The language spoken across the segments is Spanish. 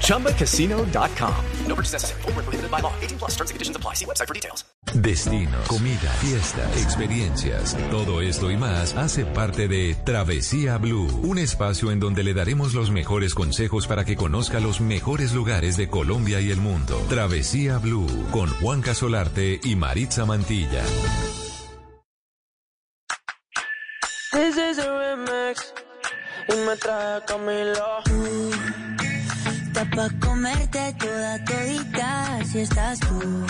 ChumbaCasino.com. No purchase necessary. Full prohibited by law. 18 plus terms and conditions apply. See website for details. Destinos, comida, fiestas, experiencias. Todo esto y más hace parte de Travesía Blue. Un espacio en donde le daremos los mejores consejos para que conozca los mejores lugares de Colombia y el mundo. Travesía Blue con Juan Casolarte y Maritza Mantilla. This is a remix y me trae Camilo. Pa' comerte toda todita si estás tú.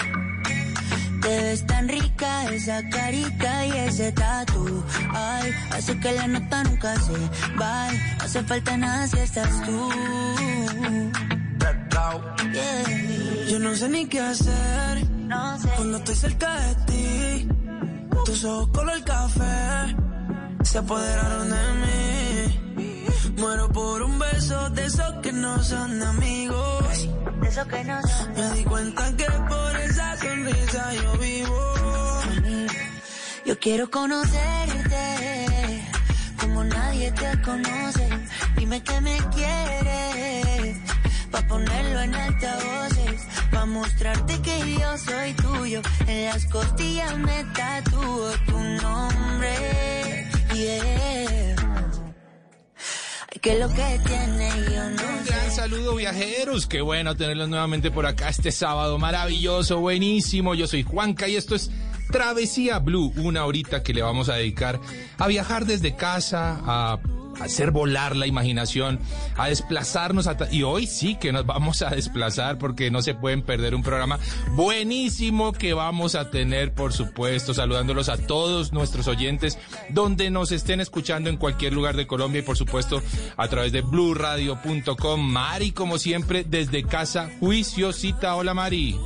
Te ves tan rica esa carita y ese tatu. Ay, hace que la nota nunca se. No hace falta nada si estás tú. Yeah. Yo no sé ni qué hacer No sé. cuando estoy cerca de ti. Tus ojos color café se apoderaron de mí. Muero por un beso de esos que no son amigos. De eso que no son. Me di cuenta que por esa sonrisa yo vivo. Yo quiero conocerte como nadie te conoce. Dime que me quieres pa ponerlo en altavoces, pa mostrarte que yo soy tuyo. En las costillas me tatúo tu nombre. Yeah. Que lo que tiene yo no Un gran saludo viajeros, qué bueno tenerlos nuevamente por acá este sábado. Maravilloso, buenísimo. Yo soy Juanca y esto es Travesía Blue, una horita que le vamos a dedicar a viajar desde casa, a hacer volar la imaginación, a desplazarnos y hoy sí que nos vamos a desplazar porque no se pueden perder un programa buenísimo que vamos a tener, por supuesto, saludándolos a todos nuestros oyentes donde nos estén escuchando en cualquier lugar de Colombia y por supuesto a través de bluradio.com. Mari, como siempre, desde casa, juiciosita. Hola Mari.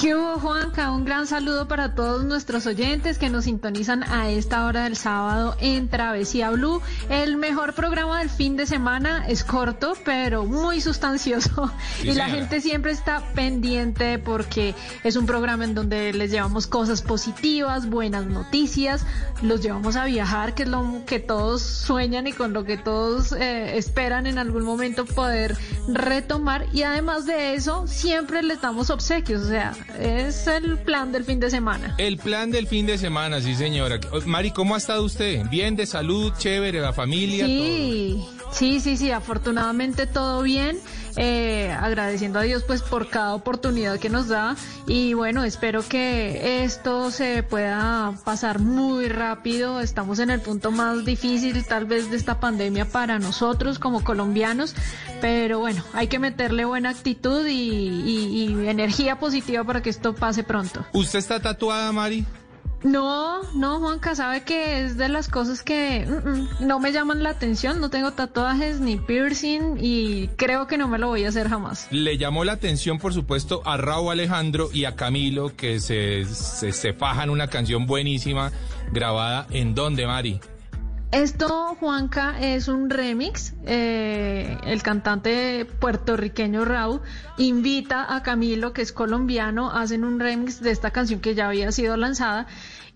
¿Qué hubo, Juanca? Un gran saludo para todos nuestros oyentes que nos sintonizan a esta hora del sábado en Travesía Blue. El mejor programa del fin de semana es corto, pero muy sustancioso. Sí, y la gente siempre está pendiente porque es un programa en donde les llevamos cosas positivas, buenas noticias, los llevamos a viajar, que es lo que todos sueñan y con lo que todos eh, esperan en algún momento poder retomar. Y además de eso, siempre les damos obsequios, o sea, es el plan del fin de semana. El plan del fin de semana, sí señora. Mari, ¿cómo ha estado usted? Bien, de salud, chévere, la familia. Sí, sí, sí, sí, afortunadamente todo bien. eh, agradeciendo a Dios pues por cada oportunidad que nos da y bueno, espero que esto se pueda pasar muy rápido. Estamos en el punto más difícil tal vez de esta pandemia para nosotros como colombianos, pero bueno, hay que meterle buena actitud y, y- energía positiva para que esto pase pronto. ¿Usted está tatuada, Mari? No, no, Juanca, sabe que es de las cosas que mm, mm, no me llaman la atención. No tengo tatuajes ni piercing y creo que no me lo voy a hacer jamás. Le llamó la atención, por supuesto, a Raúl Alejandro y a Camilo, que se, se, se fajan una canción buenísima grabada en dónde, Mari. Esto, Juanca, es un remix. eh, el cantante puertorriqueño Raúl invita a Camilo, que es colombiano, hacen un remix de esta canción que ya había sido lanzada.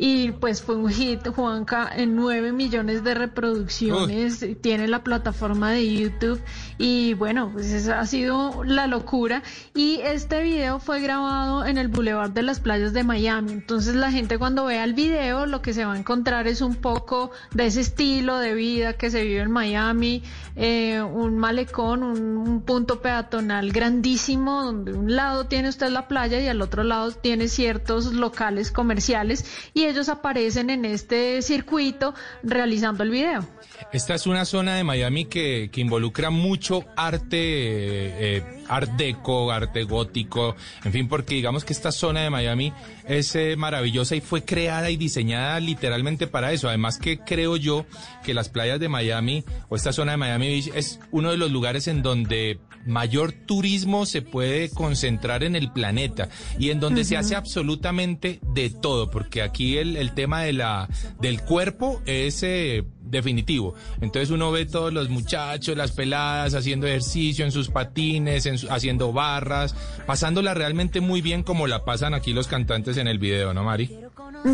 Y pues fue un hit, Juanca, en 9 millones de reproducciones. Tiene la plataforma de YouTube. Y bueno, pues esa ha sido la locura. Y este video fue grabado en el Boulevard de las Playas de Miami. Entonces la gente cuando vea el video lo que se va a encontrar es un poco de ese estilo de vida que se vive en Miami. eh, un malecón, un, un punto peatonal grandísimo donde un lado tiene usted la playa y al otro lado tiene ciertos locales comerciales y ellos aparecen en este circuito realizando el video. Esta es una zona de Miami que, que involucra mucho arte, eh, eh, art deco, arte gótico, en fin, porque digamos que esta zona de Miami es eh, maravillosa y fue creada y diseñada literalmente para eso. Además que creo yo que las playas de Miami o esta zona de Miami Beach es uno de los lugares en donde mayor turismo se puede concentrar en el planeta y en donde se hace absolutamente de todo, porque aquí el, el tema de la, del cuerpo es eh, definitivo. Entonces uno ve todos los muchachos, las peladas haciendo ejercicio en sus patines, en su- haciendo barras, pasándola realmente muy bien como la pasan aquí los cantantes en el video, ¿no, Mari?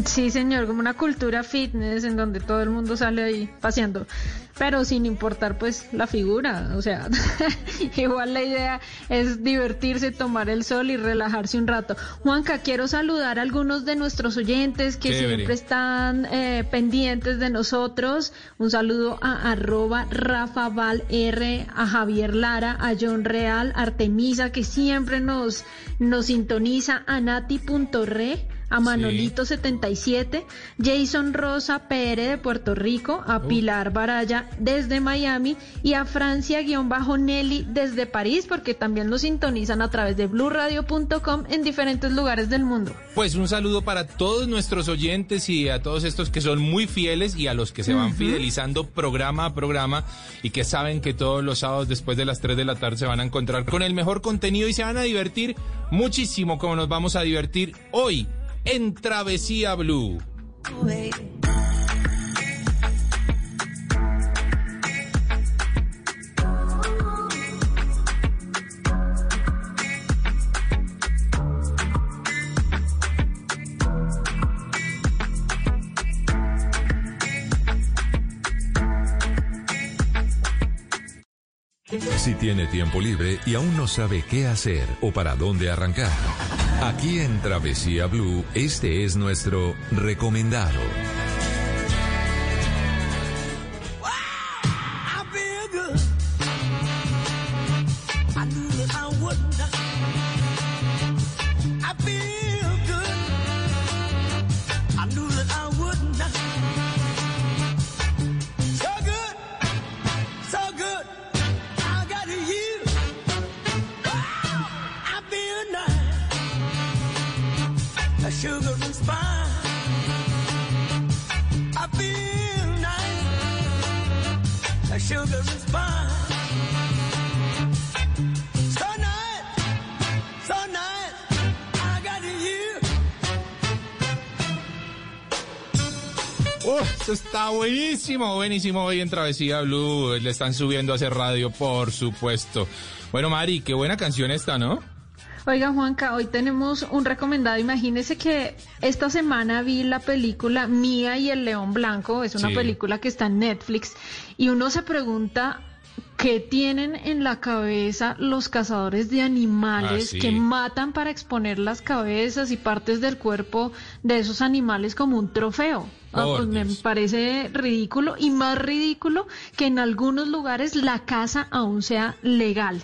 Sí, señor, como una cultura fitness en donde todo el mundo sale ahí paseando, pero sin importar pues la figura, o sea, igual la idea es divertirse, tomar el sol y relajarse un rato. Juanca, quiero saludar a algunos de nuestros oyentes que Chévere. siempre están eh, pendientes de nosotros. Un saludo a arroba Rafa Val R, a Javier Lara, a John Real, Artemisa, que siempre nos, nos sintoniza, a Nati.re. A Manolito77, Jason Rosa PR de Puerto Rico, a Pilar Baraya desde Miami y a Francia-Nelly desde París, porque también nos sintonizan a través de blurradio.com en diferentes lugares del mundo. Pues un saludo para todos nuestros oyentes y a todos estos que son muy fieles y a los que se van fidelizando programa a programa y que saben que todos los sábados después de las 3 de la tarde se van a encontrar con el mejor contenido y se van a divertir muchísimo como nos vamos a divertir hoy en Travesía Blue. Si tiene tiempo libre y aún no sabe qué hacer o para dónde arrancar. Aquí en Travesía Blue, este es nuestro recomendado. Está buenísimo, buenísimo hoy en Travesía Blue. Le están subiendo a hacer radio, por supuesto. Bueno, Mari, qué buena canción esta, ¿no? Oiga, Juanca, hoy tenemos un recomendado. Imagínese que esta semana vi la película Mía y el León Blanco. Es una Sí. película que está en Netflix. Y uno se pregunta qué tienen en la cabeza los cazadores de animales Ah, sí. que matan para exponer las cabezas y partes del cuerpo de esos animales como un trofeo. Ah, Por pues me parece ridículo y más ridículo que en algunos lugares la caza aún sea legal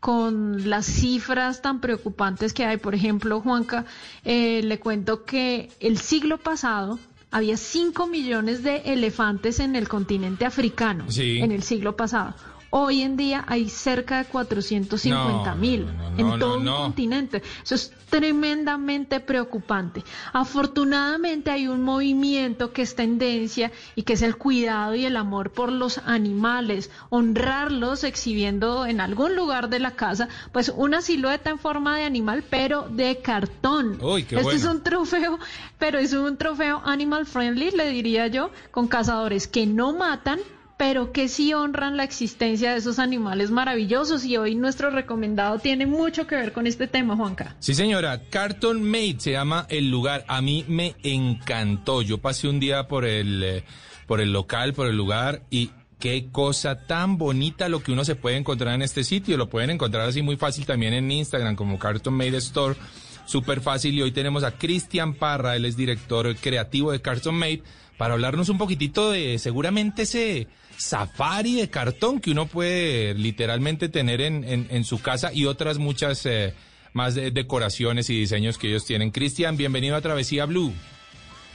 con las cifras tan preocupantes que hay. Por ejemplo, Juanca, eh, le cuento que el siglo pasado había 5 millones de elefantes en el continente africano, Sí. en el siglo pasado. Hoy en día hay cerca de 450 mil No, no, no, en todo un continente. Eso es tremendamente preocupante. Afortunadamente hay un movimiento que es tendencia y que es el cuidado y el amor por los animales, honrarlos exhibiendo en algún lugar de la casa, pues una silueta en forma de animal, pero de cartón. Uy, qué este es un trofeo, pero es un trofeo animal friendly, le diría yo, con cazadores que no matan pero que sí honran la existencia de esos animales maravillosos y hoy nuestro recomendado tiene mucho que ver con este tema, Juanca. Sí, señora. Carton Made se llama el lugar. A mí me encantó. Yo pasé un día por el, eh, por el local, por el lugar y qué cosa tan bonita lo que uno se puede encontrar en este sitio. Lo pueden encontrar así muy fácil también en Instagram como Carton Made Store. Súper fácil. Y hoy tenemos a Cristian Parra, él es director creativo de Carton Made, para hablarnos un poquitito de seguramente ese safari de cartón que uno puede literalmente tener en, en, en su casa y otras muchas eh, más de- decoraciones y diseños que ellos tienen. Cristian, bienvenido a Travesía Blue.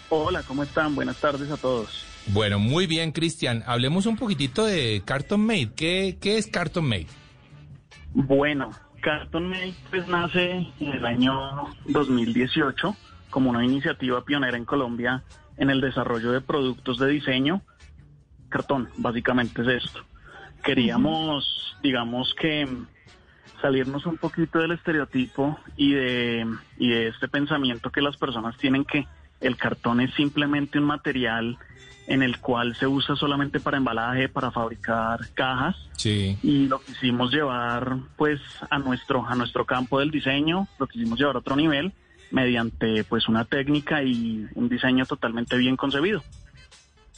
Hola, ¿cómo están? Buenas tardes a todos. Bueno, muy bien, Cristian. Hablemos un poquitito de Carton Made. ¿Qué, qué es Carton Made? Bueno, Carton Made pues nace en el año 2018 como una iniciativa pionera en Colombia en el desarrollo de productos de diseño cartón, básicamente es esto. Queríamos, digamos que salirnos un poquito del estereotipo y de, y de este pensamiento que las personas tienen que el cartón es simplemente un material en el cual se usa solamente para embalaje, para fabricar cajas. Sí. Y lo quisimos llevar pues a nuestro, a nuestro campo del diseño, lo quisimos llevar a otro nivel mediante pues una técnica y un diseño totalmente bien concebido.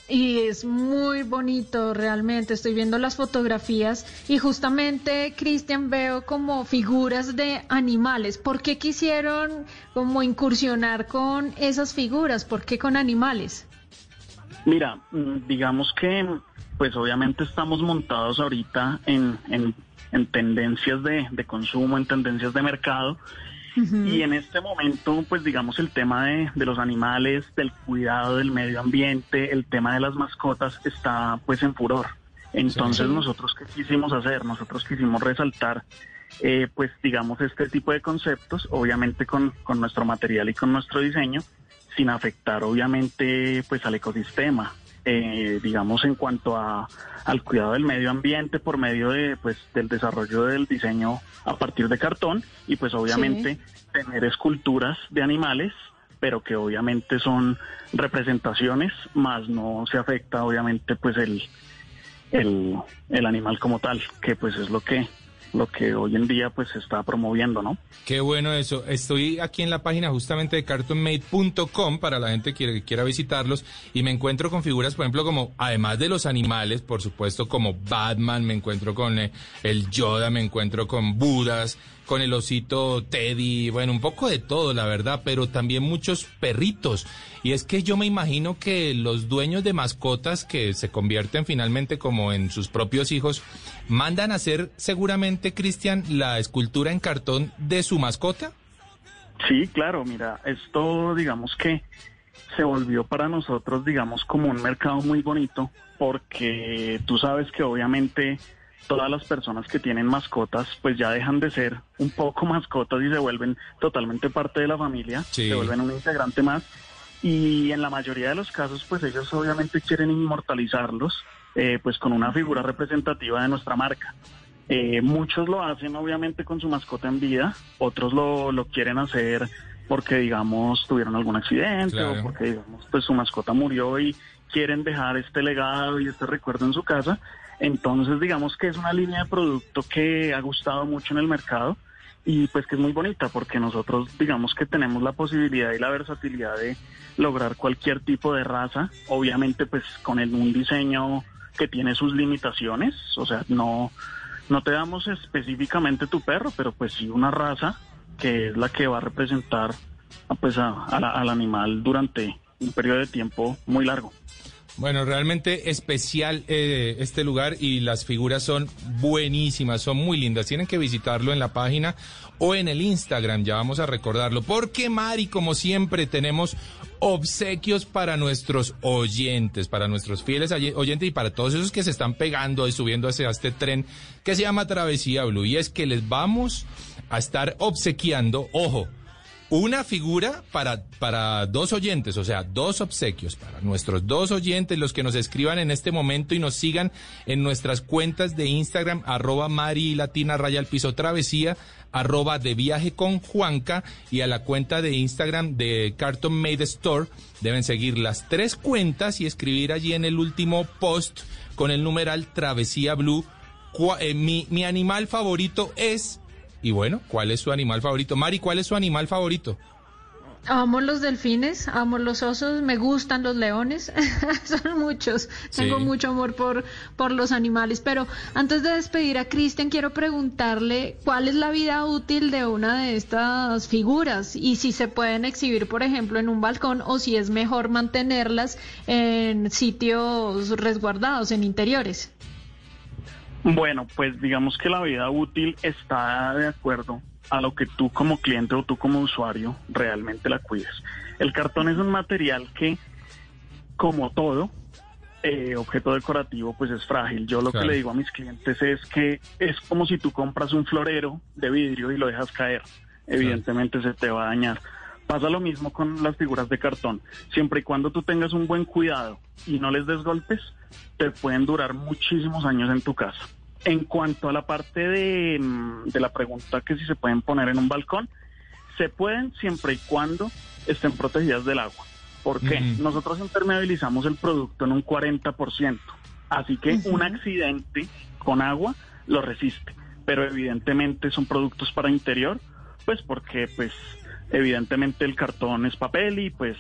Y es muy bonito realmente, estoy viendo las fotografías y justamente, Cristian, veo como figuras de animales. ¿Por qué quisieron como incursionar con esas figuras? ¿Por qué con animales? Mira, mm, digamos que pues obviamente estamos montados ahorita en, en, en tendencias de, de consumo, en tendencias de mercado y en este momento, pues digamos, el tema de, de, los animales, del cuidado del medio ambiente, el tema de las mascotas está pues en furor. Entonces sí. nosotros qué quisimos hacer? Nosotros quisimos resaltar eh, pues digamos este tipo de conceptos, obviamente con, con nuestro material y con nuestro diseño, sin afectar obviamente pues al ecosistema. Eh, digamos en cuanto a, al cuidado del medio ambiente por medio de pues del desarrollo del diseño a partir de cartón y pues obviamente sí. tener esculturas de animales pero que obviamente son representaciones más no se afecta obviamente pues el el, el animal como tal que pues es lo que lo que hoy en día pues se está promoviendo, ¿no? Qué bueno eso. Estoy aquí en la página justamente de cartonmade.com para la gente que quiera visitarlos y me encuentro con figuras, por ejemplo, como además de los animales, por supuesto, como Batman, me encuentro con eh, el Yoda, me encuentro con Budas, con el osito Teddy, bueno, un poco de todo, la verdad, pero también muchos perritos. Y es que yo me imagino que los dueños de mascotas que se convierten finalmente como en sus propios hijos, mandan a hacer seguramente, Cristian, la escultura en cartón de su mascota. Sí, claro, mira, esto digamos que se volvió para nosotros, digamos, como un mercado muy bonito, porque tú sabes que obviamente todas las personas que tienen mascotas pues ya dejan de ser un poco mascotas y se vuelven totalmente parte de la familia, sí. se vuelven un integrante más y en la mayoría de los casos pues ellos obviamente quieren inmortalizarlos eh, pues con una figura representativa de nuestra marca. Eh, muchos lo hacen obviamente con su mascota en vida, otros lo, lo quieren hacer porque digamos tuvieron algún accidente claro. o porque digamos pues su mascota murió y quieren dejar este legado y este recuerdo en su casa entonces, digamos que es una línea de producto que ha gustado mucho en el mercado y pues que es muy bonita porque nosotros digamos que tenemos la posibilidad y la versatilidad de lograr cualquier tipo de raza, obviamente pues con el, un diseño que tiene sus limitaciones, o sea, no, no te damos específicamente tu perro, pero pues sí una raza que es la que va a representar pues a, la, al animal durante un periodo de tiempo muy largo. Bueno, realmente especial eh, este lugar y las figuras son buenísimas, son muy lindas. Tienen que visitarlo en la página o en el Instagram, ya vamos a recordarlo. Porque Mari, como siempre, tenemos obsequios para nuestros oyentes, para nuestros fieles oyentes y para todos esos que se están pegando y subiendo hacia este tren que se llama Travesía Blue. Y es que les vamos a estar obsequiando, ojo, una figura para, para dos oyentes, o sea, dos obsequios para nuestros dos oyentes, los que nos escriban en este momento y nos sigan en nuestras cuentas de Instagram, arroba Mari Latina Raya al Piso Travesía, arroba de viaje con Juanca y a la cuenta de Instagram de Carton Made Store. Deben seguir las tres cuentas y escribir allí en el último post con el numeral Travesía Blue. Eh, mi, mi animal favorito es y bueno, ¿cuál es su animal favorito? Mari, ¿cuál es su animal favorito? Amo los delfines, amo los osos, me gustan los leones, son muchos, tengo mucho amor por, por los animales, pero antes de despedir a Cristian quiero preguntarle cuál es la vida útil de una de estas figuras y si se pueden exhibir, por ejemplo, en un balcón o si es mejor mantenerlas en sitios resguardados, en interiores. Bueno, pues digamos que la vida útil está de acuerdo a lo que tú como cliente o tú como usuario realmente la cuides. El cartón es un material que, como todo, eh, objeto decorativo, pues es frágil. Yo lo claro. que le digo a mis clientes es que es como si tú compras un florero de vidrio y lo dejas caer. Evidentemente claro. se te va a dañar. Pasa lo mismo con las figuras de cartón. Siempre y cuando tú tengas un buen cuidado y no les des golpes, te pueden durar muchísimos años en tu casa. En cuanto a la parte de, mm, de la pregunta que si se pueden poner en un balcón, se pueden siempre y cuando estén protegidas del agua. ¿Por qué? Nosotros impermeabilizamos el producto en un 40%. Así que un accidente con agua lo resiste. Pero evidentemente son productos para interior, pues porque pues evidentemente el cartón es papel y pues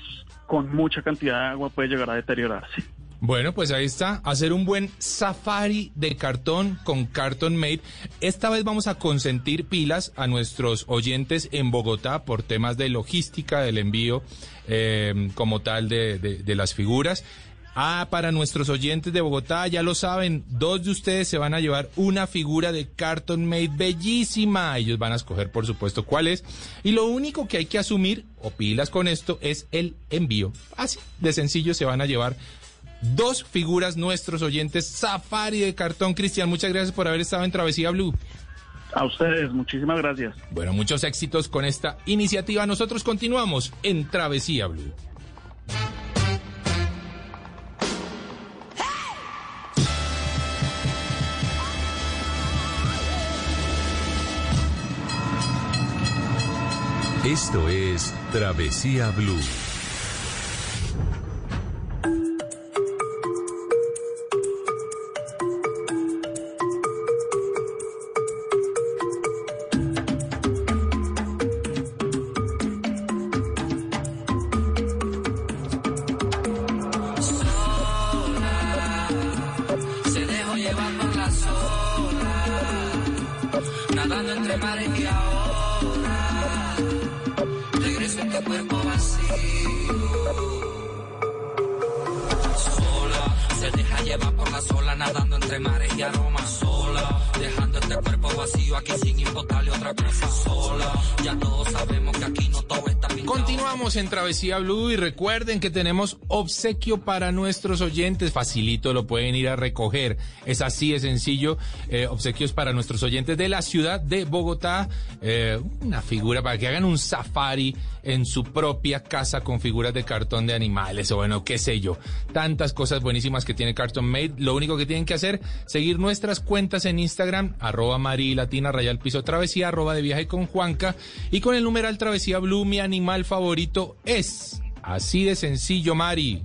con mucha cantidad de agua puede llegar a deteriorarse. Bueno, pues ahí está, hacer un buen safari de cartón con Carton Made. Esta vez vamos a consentir pilas a nuestros oyentes en Bogotá por temas de logística del envío eh, como tal de, de- de las figuras. Ah, para nuestros oyentes de Bogotá, ya lo saben, dos de ustedes se van a llevar una figura de Carton Made bellísima. Ellos van a escoger, por supuesto, cuál es. Y lo único que hay que asumir, o pilas con esto, es el envío. Así de sencillo se van a llevar dos figuras nuestros oyentes Safari de cartón. Cristian, muchas gracias por haber estado en Travesía Blue. A ustedes, muchísimas gracias. Bueno, muchos éxitos con esta iniciativa. Nosotros continuamos en Travesía Blue. Esto es Travesía Blue. Y recuerden que tenemos obsequio para nuestros oyentes. Facilito, lo pueden ir a recoger. Es así de sencillo. Eh, obsequios para nuestros oyentes de la ciudad de Bogotá. Eh, una figura para que hagan un safari en su propia casa con figuras de cartón de animales o bueno, qué sé yo. Tantas cosas buenísimas que tiene Carton Made. Lo único que tienen que hacer, seguir nuestras cuentas en Instagram, arroba Mari Latina, Rayal Piso Travesía, arroba de viaje con Juanca y con el numeral Travesía Blue, mi animal favorito es. Así de sencillo, Mari.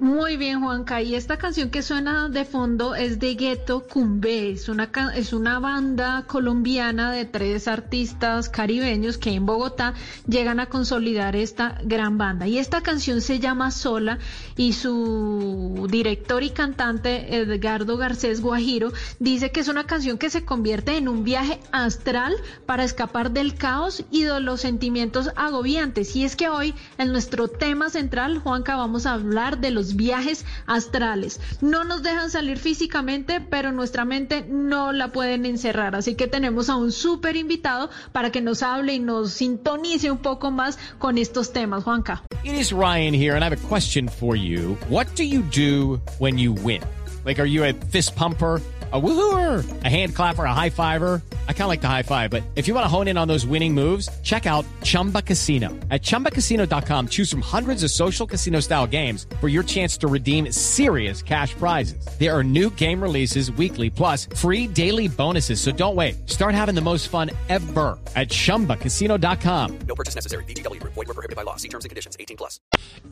Muy bien, Juanca. Y esta canción que suena de fondo es de Ghetto Cumbé. Es una, es una banda colombiana de tres artistas caribeños que en Bogotá llegan a consolidar esta gran banda. Y esta canción se llama Sola y su director y cantante Edgardo Garcés Guajiro dice que es una canción que se convierte en un viaje astral para escapar del caos y de los sentimientos agobiantes. Y es que hoy en nuestro tema central, Juanca, vamos a hablar de los viajes astrales. No nos dejan salir físicamente, pero nuestra mente no la pueden encerrar. Así que tenemos a un súper invitado para que nos hable y nos sintonice un poco más con estos temas, Juanca. It is Ryan here, and I have a question for you. What do you do when you win? Like, are you a fist pumper? A woohooer, a hand clapper, a high fiver. I kind of like the high five, but if you want to hone in on those winning moves, check out Chumba Casino. At chumbacasino.com, choose from hundreds of social casino style games for your chance to redeem serious cash prizes. There are new game releases weekly, plus free daily bonuses. So don't wait. Start having the most fun ever at chumbacasino.com. No purchase necessary. BGW. Void were prohibited by law. See terms and conditions. 18 plus.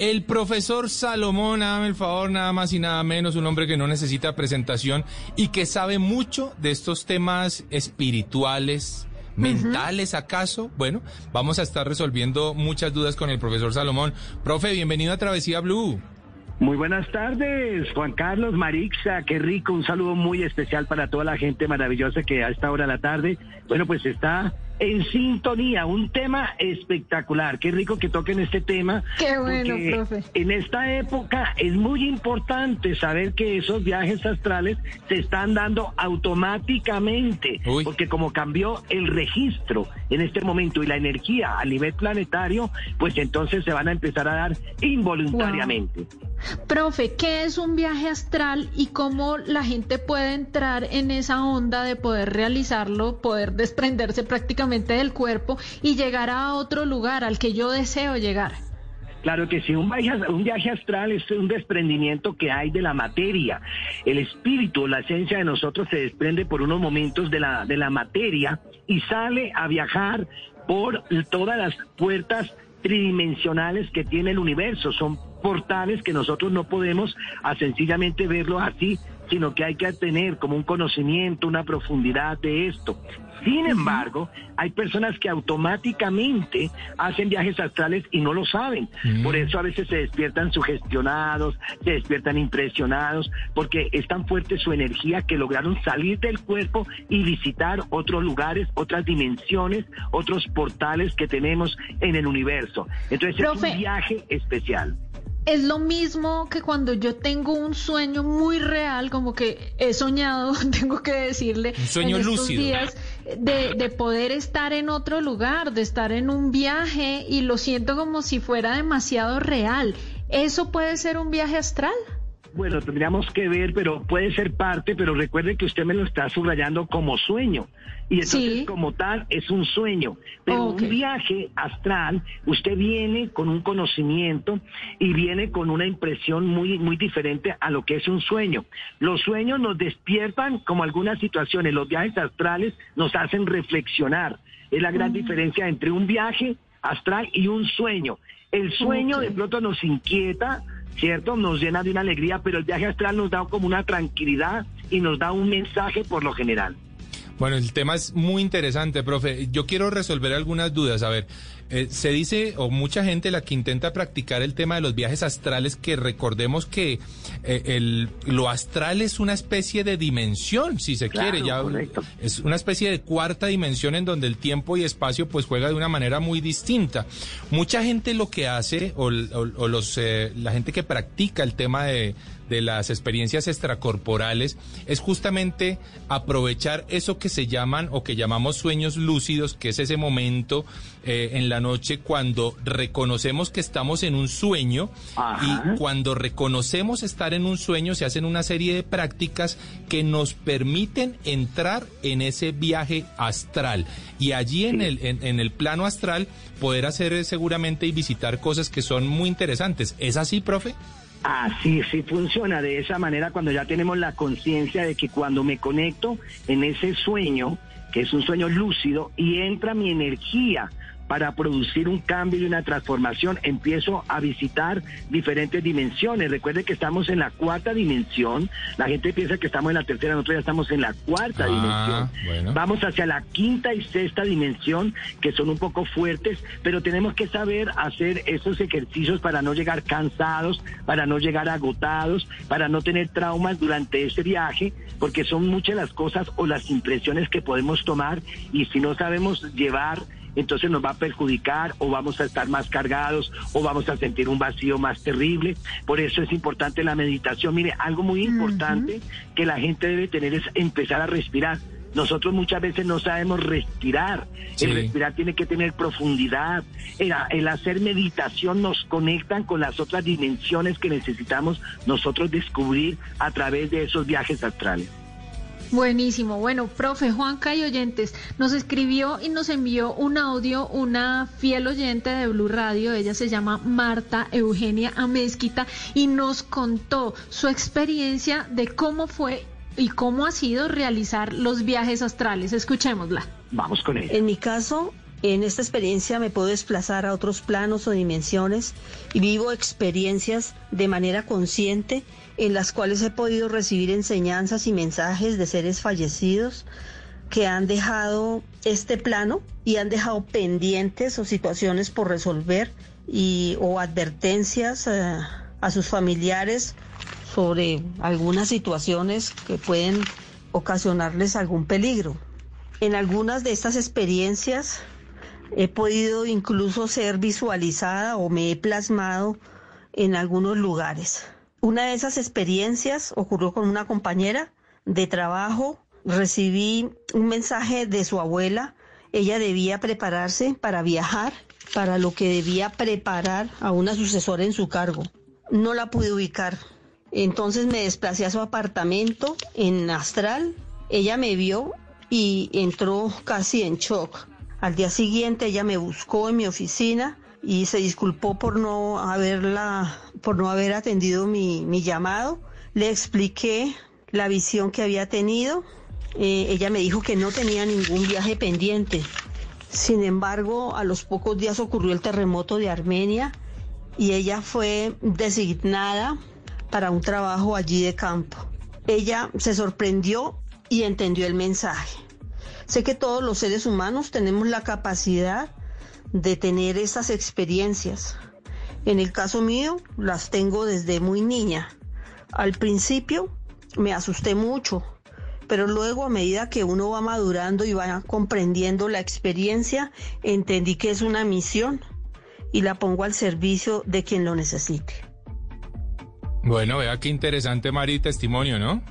El profesor Salomón, hágame el favor, nada más y nada menos, un hombre que no necesita presentación y que sabe mucho de estos temas espirituales, mentales, ¿acaso? Bueno, vamos a estar resolviendo muchas dudas con el profesor Salomón. Profe, bienvenido a Travesía Blue. Muy buenas tardes, Juan Carlos Marixa, qué rico, un saludo muy especial para toda la gente maravillosa que a esta hora de la tarde, bueno, pues está en sintonía, un tema espectacular, qué rico que toquen este tema. Qué bueno, profe. En esta época es muy importante saber que esos viajes astrales se están dando automáticamente, Uy. porque como cambió el registro en este momento y la energía a nivel planetario, pues entonces se van a empezar a dar involuntariamente. Profe, ¿qué es un viaje astral y cómo la gente puede entrar en esa onda de poder realizarlo, poder desprenderse prácticamente del cuerpo y llegar a otro lugar al que yo deseo llegar? Claro que sí, un viaje, un viaje astral es un desprendimiento que hay de la materia. El espíritu, la esencia de nosotros se desprende por unos momentos de la, de la materia y sale a viajar por todas las puertas tridimensionales que tiene el universo. Son portales que nosotros no podemos a sencillamente verlo así, sino que hay que tener como un conocimiento, una profundidad de esto. Sin embargo, hay personas que automáticamente hacen viajes astrales y no lo saben. Por eso a veces se despiertan sugestionados, se despiertan impresionados, porque es tan fuerte su energía que lograron salir del cuerpo y visitar otros lugares, otras dimensiones, otros portales que tenemos en el universo. Entonces es un viaje especial es lo mismo que cuando yo tengo un sueño muy real, como que he soñado, tengo que decirle, un sueño en estos lúcido. días, de, de poder estar en otro lugar, de estar en un viaje y lo siento como si fuera demasiado real. ¿Eso puede ser un viaje astral? Bueno, tendríamos que ver, pero puede ser parte, pero recuerde que usted me lo está subrayando como sueño. Y entonces, como tal, es un sueño. Pero un viaje astral, usted viene con un conocimiento y viene con una impresión muy, muy diferente a lo que es un sueño. Los sueños nos despiertan como algunas situaciones. Los viajes astrales nos hacen reflexionar. Es la gran diferencia entre un viaje astral y un sueño. El sueño de pronto nos inquieta, ¿cierto? Nos llena de una alegría, pero el viaje astral nos da como una tranquilidad y nos da un mensaje por lo general. Bueno, el tema es muy interesante, profe. Yo quiero resolver algunas dudas. A ver, eh, se dice, o mucha gente la que intenta practicar el tema de los viajes astrales, que recordemos que eh, el, lo astral es una especie de dimensión, si se quiere, ya es una especie de cuarta dimensión en donde el tiempo y espacio pues juega de una manera muy distinta. Mucha gente lo que hace, o, o los, eh, la gente que practica el tema de de las experiencias extracorporales es justamente aprovechar eso que se llaman o que llamamos sueños lúcidos, que es ese momento eh, en la noche cuando reconocemos que estamos en un sueño y cuando reconocemos estar en un sueño se hacen una serie de prácticas que nos permiten entrar en ese viaje astral y allí en el, en el plano astral poder hacer seguramente y visitar cosas que son muy interesantes. ¿Es así, profe? Así, sí funciona de esa manera cuando ya tenemos la conciencia de que cuando me conecto en ese sueño, que es un sueño lúcido, y entra mi energía para producir un cambio y una transformación, empiezo a visitar diferentes dimensiones. Recuerde que estamos en la cuarta dimensión. La gente piensa que estamos en la tercera, nosotros ya estamos en la cuarta Ah, dimensión. Vamos hacia la quinta y sexta dimensión, que son un poco fuertes, pero tenemos que saber hacer esos ejercicios para no llegar cansados, para no llegar agotados, para no tener traumas durante ese viaje, porque son muchas las cosas o las impresiones que podemos tomar y si no sabemos llevar entonces nos va a perjudicar o vamos a estar más cargados o vamos a sentir un vacío más terrible. Por eso es importante la meditación. Mire, algo muy importante que la gente debe tener es empezar a respirar. Nosotros muchas veces no sabemos respirar. El respirar tiene que tener profundidad. El, el, hacer meditación nos conectan con las otras dimensiones que necesitamos nosotros descubrir a través de esos viajes astrales. Buenísimo. Bueno, profe Juanca y oyentes, nos escribió y nos envió un audio una fiel oyente de Blue Radio. Ella se llama Marta Eugenia Amezquita y nos contó su experiencia de cómo fue y cómo ha sido realizar los viajes astrales. Escuchémosla. Vamos con ella. En mi caso, en esta experiencia me puedo desplazar a otros planos o dimensiones y vivo experiencias de manera consciente en las cuales he podido recibir enseñanzas y mensajes de seres fallecidos que han dejado este plano y han dejado pendientes o situaciones por resolver y o advertencias eh, a sus familiares sobre algunas situaciones que pueden ocasionarles algún peligro. En algunas de estas experiencias he podido incluso ser visualizada o me he plasmado en algunos lugares. Una de esas experiencias ocurrió con una compañera de trabajo. Recibí un mensaje de su abuela. Ella debía prepararse para viajar, para lo que debía preparar a una sucesora en su cargo. no la pude ubicar. Entonces me desplacé a su apartamento en Astral. Ella me vio y entró casi en shock. Al día siguiente ella me buscó en mi oficina y se disculpó por no haberla, por no haber atendido mi, mi llamado. Le expliqué la visión que había tenido. Eh, ella me dijo que no tenía ningún viaje pendiente. Sin embargo, a los pocos días ocurrió el terremoto de Armenia y ella fue designada para un trabajo allí de campo. Ella se sorprendió y entendió el mensaje. Sé que todos los seres humanos tenemos la capacidad de tener esas experiencias. En el caso mío, las tengo desde muy niña. Al principio me asusté mucho, pero luego a medida que uno va madurando y va comprendiendo la experiencia, entendí que es una misión y la pongo al servicio de quien lo necesite. Bueno, vea qué interesante, Mari, testimonio, ¿no?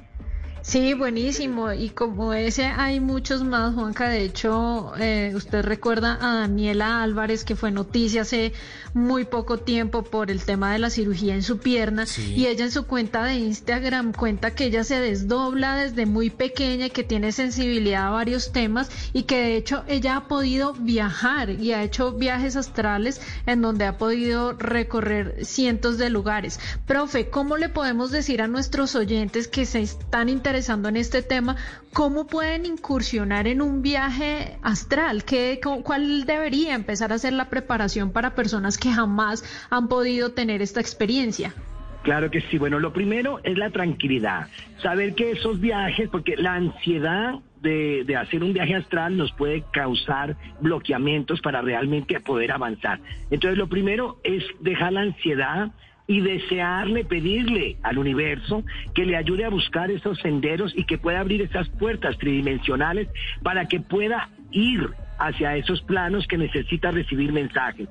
Sí, buenísimo. Y como ese hay muchos más, Juanca. De hecho, eh, usted recuerda a Daniela Álvarez, que fue noticia hace muy poco tiempo por el tema de la cirugía en su pierna. Y ella en su cuenta de Instagram cuenta que ella se desdobla desde muy pequeña y que tiene sensibilidad a varios temas y que de hecho ella ha podido viajar y ha hecho viajes astrales en donde ha podido recorrer cientos de lugares. Profe, ¿cómo le podemos decir a nuestros oyentes que se están interesados en este tema, ¿cómo pueden incursionar en un viaje astral? ¿Qué, ¿Cuál debería empezar a ser la preparación para personas que jamás han podido tener esta experiencia? Claro que sí. Bueno, lo primero es la tranquilidad. Saber que esos viajes, porque la ansiedad de, de, hacer un viaje astral nos puede causar bloqueamientos para realmente poder avanzar. Entonces, lo primero es dejar la ansiedad y desearle, pedirle al universo que le ayude a buscar esos senderos y que pueda abrir esas puertas tridimensionales para que pueda ir hacia esos planos que necesita recibir mensajes.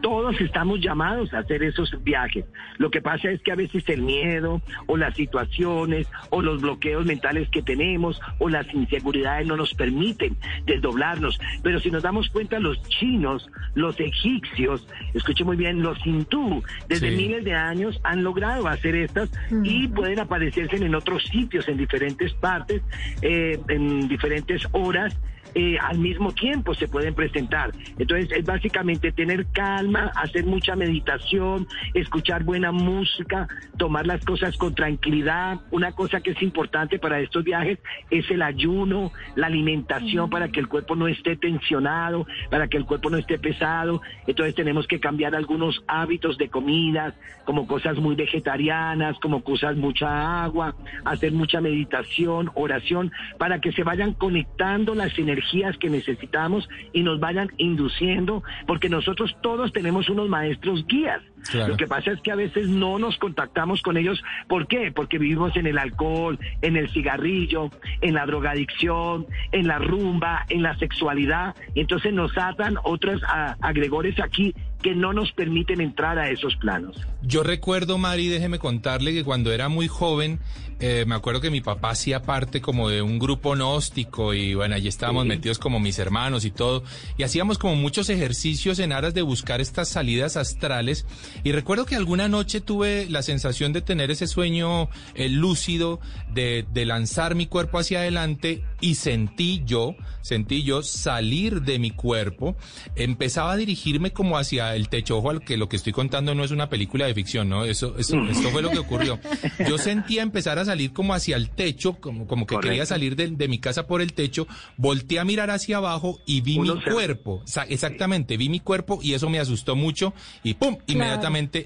Todos estamos llamados a hacer esos viajes. Lo que pasa es que a veces el miedo o las situaciones o los bloqueos mentales que tenemos o las inseguridades no nos permiten desdoblarnos. Pero si nos damos cuenta, los chinos, los egipcios, escuche muy bien, los hindú, desde miles de años han logrado hacer estas y pueden aparecerse en otros sitios, en diferentes partes, eh, en diferentes horas eh, al mismo tiempo se pueden presentar. Entonces es básicamente tener calma, hacer mucha meditación, escuchar buena música, tomar las cosas con tranquilidad. Una cosa que es importante para estos viajes es el ayuno, la alimentación para que el cuerpo no esté tensionado, para que el cuerpo no esté pesado. Entonces tenemos que cambiar algunos hábitos de comidas, como cosas muy vegetarianas, como cosas mucha agua, hacer mucha meditación, oración, para que se vayan conectando las energías que necesitamos y nos vayan induciendo, porque nosotros todos tenemos unos maestros guías. Lo que pasa es que a veces no nos contactamos con ellos. ¿Por qué? Porque vivimos en el alcohol, en el cigarrillo, en la drogadicción, en la rumba, en la sexualidad. Entonces nos atan otros agregores aquí que no nos permiten entrar a esos planos. Yo recuerdo, Mari, déjeme contarle que cuando era muy joven, eh, me acuerdo que mi papá hacía parte como de un grupo gnóstico y bueno, allí estábamos metidos como mis hermanos y todo, y hacíamos como muchos ejercicios en aras de buscar estas salidas astrales. Y recuerdo que alguna noche tuve la sensación de tener ese sueño eh, lúcido, de, de lanzar mi cuerpo hacia adelante y sentí yo, sentí yo salir de mi cuerpo, empezaba a dirigirme como hacia el techo. Ojo, al que lo que estoy contando no es una película de ficción, ¿no? Eso, eso, mm. esto fue lo que ocurrió. Yo sentía empezar a salir como hacia el techo, como, como que quería salir de, mi casa por el techo, volteé a mirar hacia abajo y vi mi cuerpo. Exactamente, vi mi cuerpo y eso me asustó mucho y ¡pum! Inmediatamente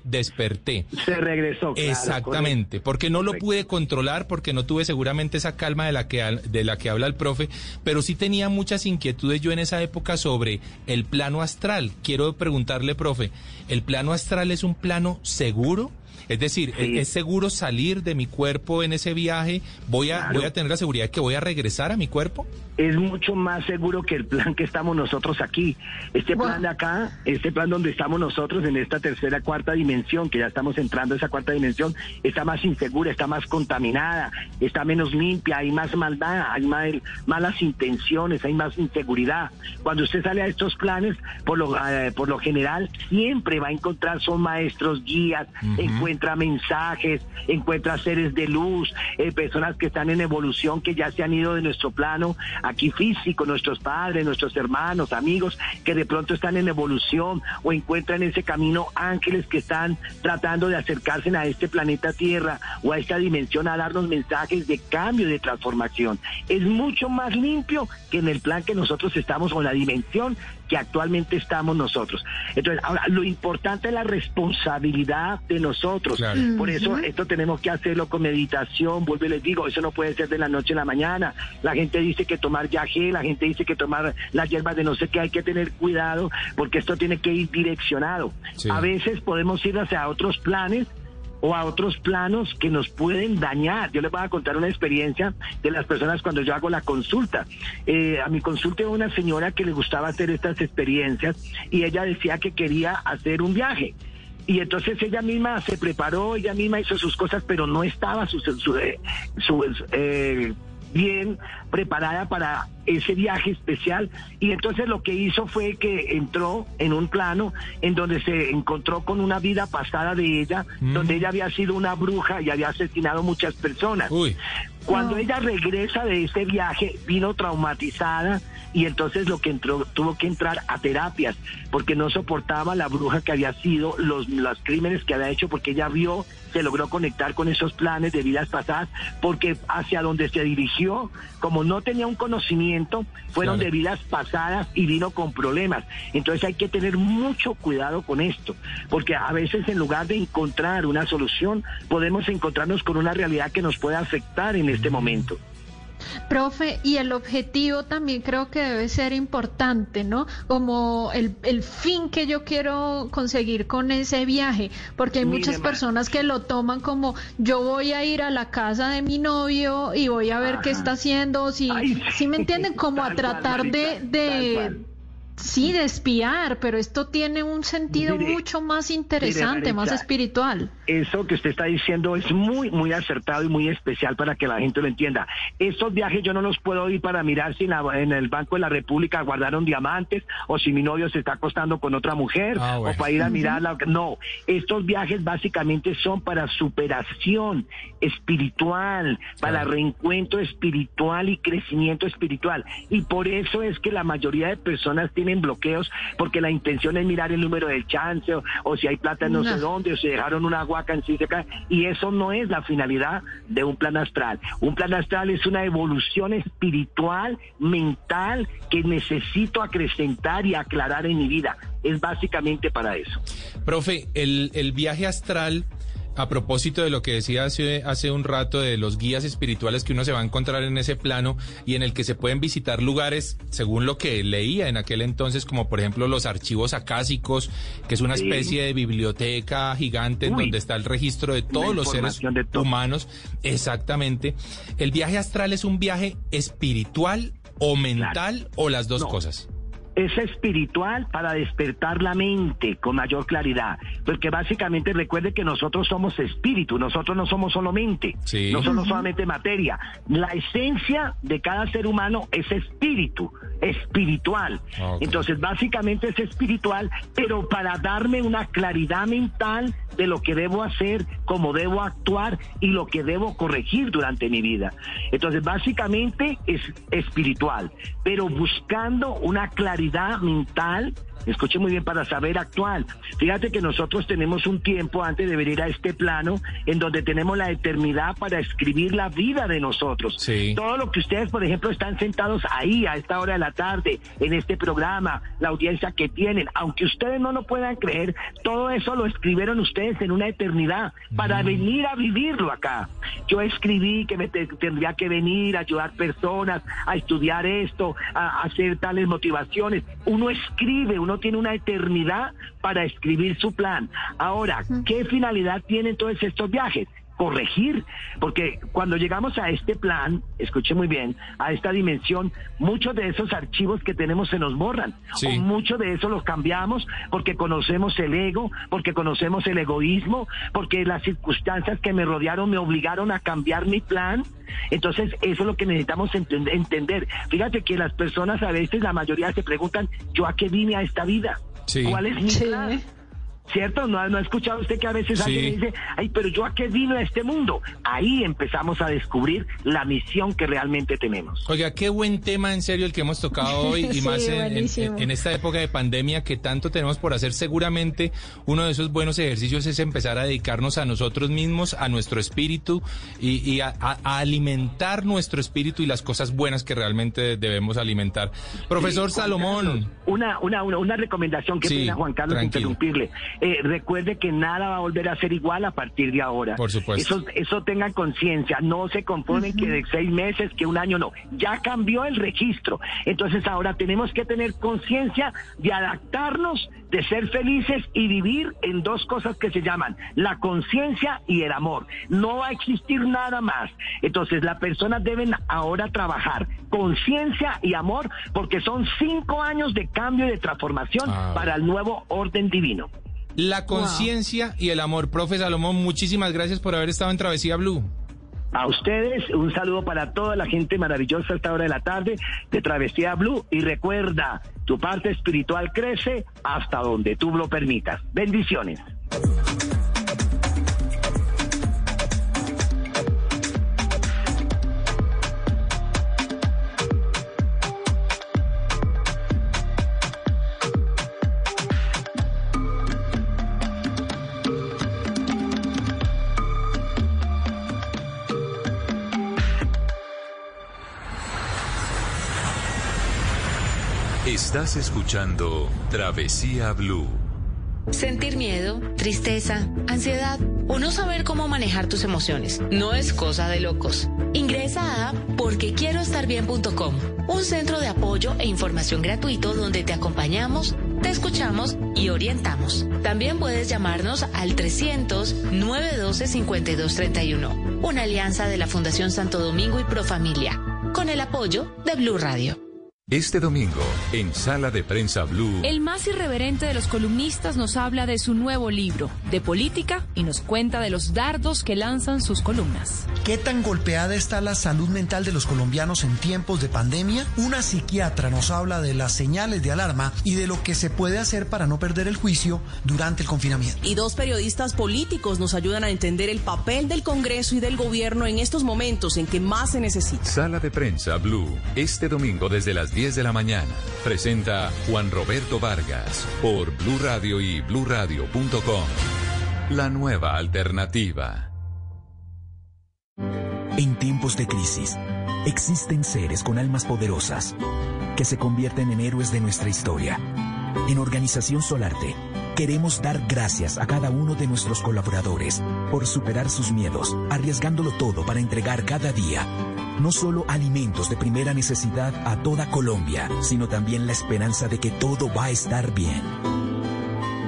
desperté. Se regresó. Exactamente, porque no lo pude controlar, porque no tuve seguramente esa calma de la que, de la que habla el profe, pero sí tenía muchas inquietudes yo en esa época sobre el plano astral. Quiero preguntarle profe, ¿el plano astral es un plano seguro? Es decir, ¿es seguro salir de mi cuerpo en ese viaje? ¿Voy a, ¿Voy a tener la seguridad de que voy a regresar a mi cuerpo? Es mucho más seguro que el plan que estamos nosotros aquí. Este plan de acá, este plan donde estamos nosotros en esta tercera, cuarta dimensión, que ya estamos entrando a esa cuarta dimensión, está más insegura, está más contaminada, está menos limpia, hay más maldad, hay más, malas intenciones, hay más inseguridad. Cuando usted sale a estos planes, por lo, eh, por lo general, siempre va a encontrar son maestros, guías, uh encuentra mensajes, encuentra seres de luz, eh, personas que están en evolución, que ya se han ido de nuestro plano aquí físico, nuestros padres, nuestros hermanos, amigos, que de pronto están en evolución o encuentran en ese camino ángeles que están tratando de acercarse a este planeta Tierra o a esta dimensión a darnos mensajes de cambio, de transformación. Es mucho más limpio que en el plan que nosotros estamos o en la dimensión que actualmente estamos nosotros. Entonces, ahora, lo importante es la responsabilidad de nosotros. Por eso esto tenemos que hacerlo con meditación, vuelvo y les digo, eso no puede ser de la noche a la mañana. La gente dice que tomar yagé, la gente dice que tomar las hierbas de no sé qué, hay que tener cuidado porque esto tiene que ir direccionado. A veces podemos ir hacia otros planes o a otros planos que nos pueden dañar. Yo les voy a contar una experiencia de las personas cuando yo hago la consulta. Eh, a mi consulta una señora que le gustaba hacer estas experiencias y ella decía que quería hacer un viaje. Y entonces ella misma se preparó, ella misma hizo sus cosas, pero no estaba su, su, eh, eh, bien preparada para ese viaje especial y entonces lo que hizo fue que entró en un plano en donde se encontró con una vida pasada de ella, mm. donde ella había sido una bruja y había asesinado muchas personas. Cuando ella regresa de ese viaje, vino traumatizada y entonces lo que entró, tuvo que entrar a terapias porque no soportaba la bruja que había sido, los, los crímenes que había hecho, porque ella vio, se logró conectar con esos planes de vidas pasadas, porque hacia donde se dirigió, como no tenía un conocimiento, fueron de vidas pasadas y vino con problemas. Entonces hay que tener mucho cuidado con esto, porque a veces en lugar de encontrar una solución, podemos encontrarnos con una realidad que nos puede afectar en este momento. Profe, y el objetivo también creo que debe ser importante, ¿no? Como el, el fin que yo quiero conseguir con ese viaje, porque hay muchas personas que lo toman como yo voy a ir a la casa de mi novio y voy a ver qué está haciendo, si, si me entienden, como a tratar de, de Sí, de espiar, pero esto tiene un sentido mucho más interesante, más espiritual. Eso que usted está diciendo es muy, muy acertado y muy especial para que la gente lo entienda. Estos viajes yo no los puedo ir para mirar si en, el Banco de la República guardaron diamantes o si mi novio se está acostando con otra mujer ah, o para ir a mirar la... No, estos viajes básicamente son para superación espiritual, para reencuentro espiritual y crecimiento espiritual. Y por eso es que la mayoría de personas tienen tienen bloqueos porque la intención es mirar el número del chance o, si hay plata en no, sé dónde o si dejaron una guaca en sí y eso no es la finalidad de un plan astral. Un plan astral es una evolución espiritual, mental que necesito acrecentar y aclarar en mi vida. Es básicamente para eso. Profe, el, el viaje astral a propósito de lo que decía hace, hace un rato de los guías espirituales que uno se va a encontrar en ese plano y en el que se pueden visitar lugares, según lo que leía en aquel entonces, como por ejemplo los archivos acásicos, que es una especie de biblioteca gigante en donde está el registro de todos los seres humanos. Exactamente. ¿El viaje astral es un viaje espiritual o mental o las dos cosas? Es espiritual para despertar la mente con mayor claridad, porque básicamente recuerde que nosotros somos espíritu, nosotros no somos solo mente, no somos solamente materia. La esencia de cada ser humano es espíritu, espiritual. Entonces, básicamente es espiritual, pero para darme una claridad mental de lo que debo hacer, cómo debo actuar y lo que debo corregir durante mi vida. Entonces, básicamente es espiritual, pero buscando una claridad mental escuche muy bien, para saber actual. Fíjate que nosotros tenemos un tiempo antes de venir a este plano en donde tenemos la eternidad para escribir la vida de nosotros. Todo lo que ustedes, por ejemplo, están sentados ahí a esta hora de la tarde, en este programa, la audiencia que tienen, aunque ustedes no lo puedan creer, todo eso lo escribieron ustedes en una eternidad para mm. venir a vivirlo acá. Yo escribí que me tendría que venir a ayudar personas a estudiar esto, a hacer tales motivaciones. Uno escribe, uno tiene una eternidad para escribir su plan. Ahora, ¿qué finalidad tienen todos estos viajes? Corregir, porque cuando llegamos a este plan, escuche muy bien, a esta dimensión, muchos de esos archivos que tenemos se nos borran, o muchos de esos los cambiamos porque conocemos el ego, porque conocemos el egoísmo, porque las circunstancias que me rodearon me obligaron a cambiar mi plan. Entonces, eso es lo que necesitamos entender. Fíjate que las personas a veces, la mayoría se preguntan, ¿yo a qué vine a esta vida? ¿Cuál es mi plan? ¿Cierto? ¿No, no ha escuchado usted que a veces Sí. alguien dice, ay, pero yo a qué vino a este mundo? Ahí empezamos a descubrir la misión que realmente tenemos. Oiga, qué buen tema en serio el que hemos tocado hoy y Sí, más en, en- buenísimo. en esta época de pandemia que tanto tenemos por hacer. Seguramente uno de esos buenos ejercicios es empezar a dedicarnos a nosotros mismos, a nuestro espíritu y, y a, a- a alimentar nuestro espíritu y las cosas buenas que realmente debemos alimentar. Profesor Sí, Salomón. Carlos, Una, una, una, una recomendación que Sí, pena, Juan Carlos, tranquilo. interrumpirle. Eh, recuerde que nada va a volver a ser igual a partir de ahora. Por supuesto. Eso, eso tengan conciencia. No se conformen que de seis meses, que un año no. Ya cambió el registro. Entonces ahora tenemos que tener conciencia de adaptarnos, de ser felices y vivir en dos cosas que se llaman la conciencia y el amor. No va a existir nada más. Entonces las personas deben ahora trabajar conciencia y amor porque son cinco años de cambio y de transformación Ah. para el nuevo orden divino. La conciencia y el amor. Profe Salomón, muchísimas gracias por haber estado en Travesía Blue. A ustedes, un saludo para toda la gente maravillosa a esta hora de la tarde de Travesía Blue. Y recuerda, tu parte espiritual crece hasta donde tú lo permitas. Bendiciones. Estás escuchando Travesía Blue. Sentir miedo, tristeza, ansiedad o no saber cómo manejar tus emociones no es cosa de locos. Ingresa a porquequieroestarbien.com, un centro de apoyo e información gratuito donde te acompañamos, te escuchamos y orientamos. También puedes llamarnos al 300-912-5231, una alianza de la Fundación Santo Domingo y Profamilia, con el apoyo de Blue Radio. Este domingo, en Sala de Prensa Blue, El más irreverente de los columnistas nos habla de su nuevo libro, de política, y nos cuenta de los dardos que lanzan sus columnas. ¿Qué tan golpeada está la salud mental de los colombianos en tiempos de pandemia? Una psiquiatra nos habla de las señales de alarma y de lo que se puede hacer para no perder el juicio durante el confinamiento. Y dos periodistas políticos nos ayudan a entender el papel del Congreso y del gobierno en estos momentos en que más se necesita. Sala de Prensa Blue, este domingo desde las 10 de la mañana. Presenta Juan Roberto Vargas por Blue Radio y bluradio.com. La nueva alternativa. En tiempos de crisis, existen seres con almas poderosas que se convierten en héroes de nuestra historia. En Organización Solarte, queremos dar gracias a cada uno de nuestros colaboradores por superar sus miedos, arriesgándolo todo para entregar cada día no solo alimentos de primera necesidad a toda Colombia, sino también la esperanza de que todo va a estar bien.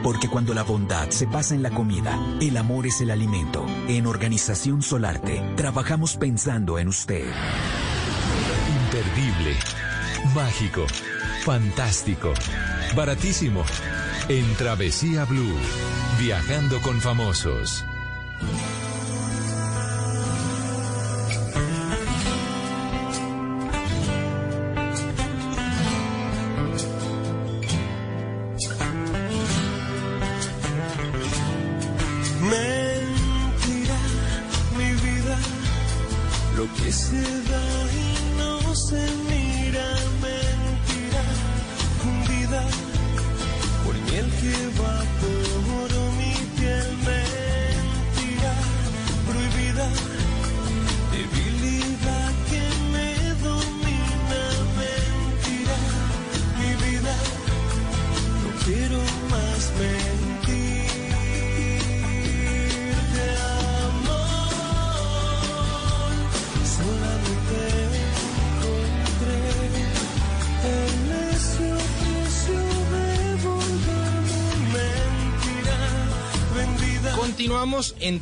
Porque cuando la bondad se pasa en la comida, el amor es el alimento. En Organización Solarte, trabajamos pensando en usted. Imperdible, mágico, fantástico, baratísimo. En Travesía Blue, viajando con famosos.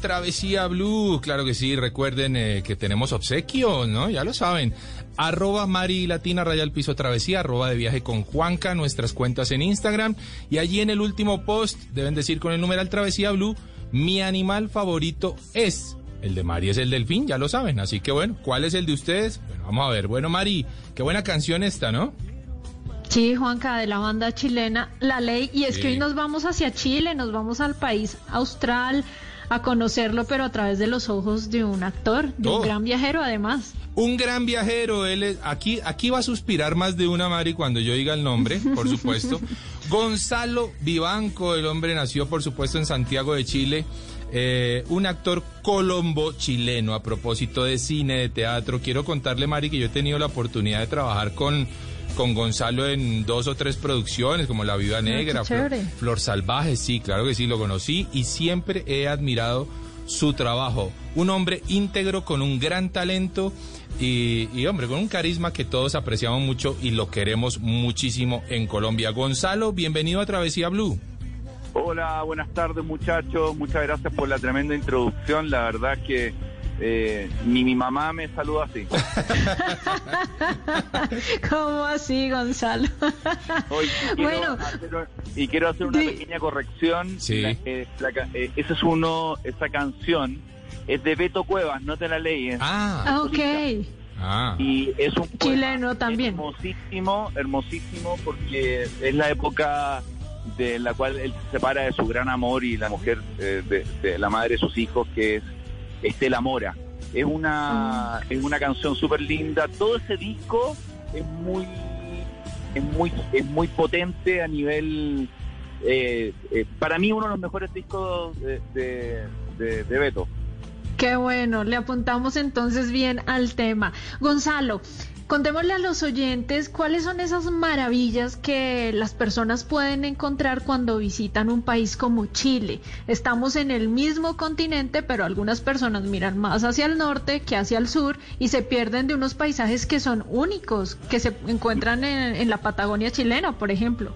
Travesía Blue. Claro que sí, recuerden eh, que tenemos obsequio, ¿no? Ya lo saben. Arroba Mari Latina Rayal Piso Travesía, arroba de viaje con Juanca, nuestras cuentas en Instagram. Y allí en el último post deben decir con el numeral Travesía Blue, mi animal favorito es. El de Mari es el delfín, ya lo saben. Así que bueno, ¿cuál es el de ustedes? Bueno, vamos a ver. Bueno, Mari, qué buena canción esta, ¿no? Sí, Juanca, de la banda chilena La Ley. Y es Sí. que hoy nos vamos hacia Chile, nos vamos al país austral a conocerlo, pero a través de los ojos de un actor, de Oh. un gran viajero además. Un gran viajero, él es, aquí, aquí va a suspirar más de una Mari cuando yo diga el nombre, por supuesto. Gonzalo Vivanco, el hombre nació por supuesto en Santiago de Chile, eh, un actor colombo chileno a propósito de cine, de teatro. Quiero contarle, Mari, que yo he tenido la oportunidad de trabajar con, con Gonzalo en dos o tres producciones, como La Viuda Negra, Flor, chévere. Flor Salvaje, sí, claro que sí, lo conocí y siempre he admirado su trabajo. Un hombre íntegro con un gran talento y, y, hombre, con un carisma que todos apreciamos mucho y lo queremos muchísimo en Colombia. Gonzalo, bienvenido a Travesía Blue. Hola, buenas tardes muchachos, muchas gracias por la tremenda introducción, la verdad que eh, ni mi mamá me saluda así. ¿Cómo así, Gonzalo? Hoy quiero Bueno. hacer- y quiero hacer una pequeña corrección. Sí. La- eh, la eh, ese es uno, esa canción es de Beto Cuevas, no te la leí. Ah, ok. Ah. Y es un Chileno también. hermosísimo, hermosísimo, porque es la época de la cual él se separa de su gran amor y la mujer, eh, de, de la madre de sus hijos, que es Estela Mora. Es una, es una canción súper linda. Todo ese disco es muy, es muy, es muy potente a nivel, eh, eh, para mí uno de los mejores discos de, de, de- de Beto. Qué bueno, le apuntamos entonces bien al tema. Gonzalo, contémosle a los oyentes cuáles son esas maravillas que las personas pueden encontrar cuando visitan un país como Chile. Estamos en el mismo continente, pero algunas personas miran más hacia el norte que hacia el sur y se pierden de unos paisajes que son únicos, que se encuentran en, en la Patagonia chilena, por ejemplo.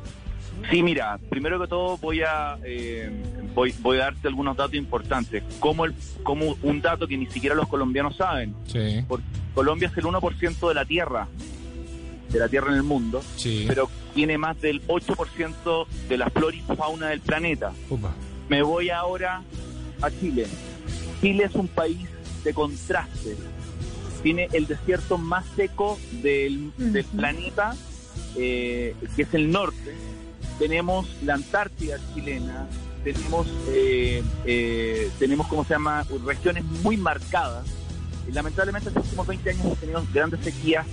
Sí, mira, primero que todo voy a eh, voy, voy a darte algunos datos importantes. Como, el, como un dato que ni siquiera los colombianos saben. Sí. Porque Colombia es el 1% de la tierra, de la tierra en el mundo, Sí. pero tiene más del 8% de la flora y fauna del planeta. Upa. Me voy ahora a Chile. Chile es un país de contraste. Tiene el desierto más seco del, del planeta, eh, que es el norte. Tenemos la Antártida chilena. Tenemos, eh, eh, tenemos ¿cómo se llama? Regiones muy marcadas. Lamentablemente en los últimos 20 años hemos tenido grandes sequías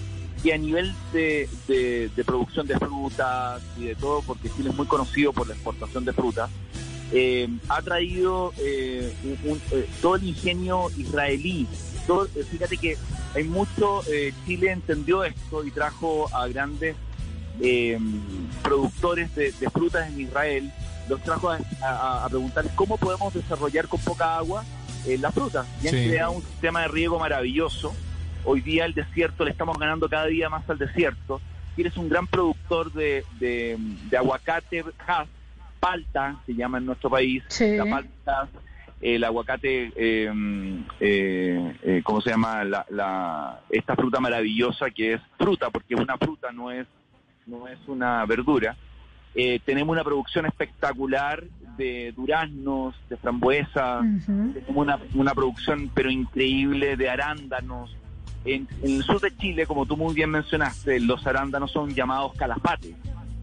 y a nivel de, de- de producción de frutas y de todo, porque Chile es muy conocido por la exportación de frutas, eh, ha traído eh, un- un- eh, todo el ingenio israelí. Todo, eh, fíjate que hay mucho, Chile entendió esto y trajo a grandes eh, productores de, de frutas en Israel, los trajo a, a- a preguntarles cómo podemos desarrollar con poca agua eh, la fruta. Y han Sí. creado un sistema de riego maravilloso. Hoy día el desierto le estamos ganando cada día más al desierto. Y eres un gran productor de, de, de aguacate, Hass, palta, se llama en nuestro país, Sí. la palta, el aguacate, eh, eh, eh, ¿cómo se llama? La, la- esta fruta maravillosa que es fruta, porque una fruta, no es, no es una verdura. Eh, tenemos una producción espectacular de duraznos, de frambuesas, tenemos una, una producción pero increíble de arándanos. En, en el sur de Chile, como tú muy bien mencionaste, los arándanos son llamados calafates.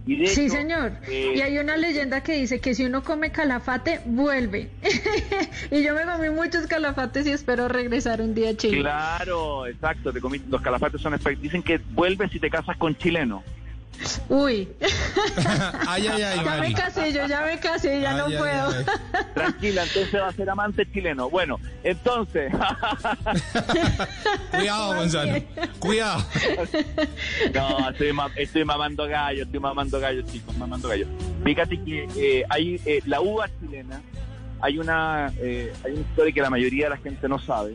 Y de Sí, hecho, señor. eh, Y hay una leyenda que dice que si uno come calafate, vuelve. y yo me comí muchos calafates y espero regresar un día a Chile. Claro, exacto. Te comí- los calafates son Dicen que vuelves si te casas con chileno. Uy. ay, ay, ay, ya Mari. me casé, yo ya me casé, ya no Ay, ay, puedo. ay. Tranquila, entonces va a ser amante chileno. Bueno, entonces. Cuidado, Gonzalo. Cuidado. No, estoy, ma- estoy mamando gallo, estoy mamando gallo, chicos, mamando gallo. Fíjate que eh, hay eh, la uva chilena, hay una, eh, hay una historia que la mayoría de la gente no sabe,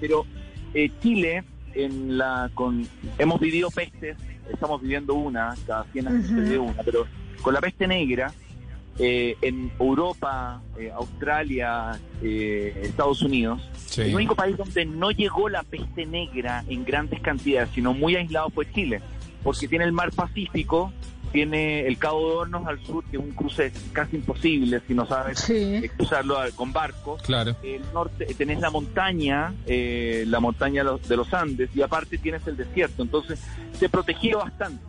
pero eh, Chile, en la, con, hemos vivido pestes, estamos viviendo una, cada 100 años se Ujú. vive una, pero con la peste negra, eh, en Europa, eh, Australia, eh, Estados Unidos, Sí. el único país donde no llegó la peste negra en grandes cantidades, sino muy aislado fue Chile, porque tiene el mar Pacífico, tiene el Cabo de Hornos al sur, que es un cruce casi imposible si no sabes eh, cruzarlo a- con barco. Claro. El norte, tenés la montaña, eh, la montaña de los, de los Andes, y aparte tienes el desierto, entonces se protegió bastante.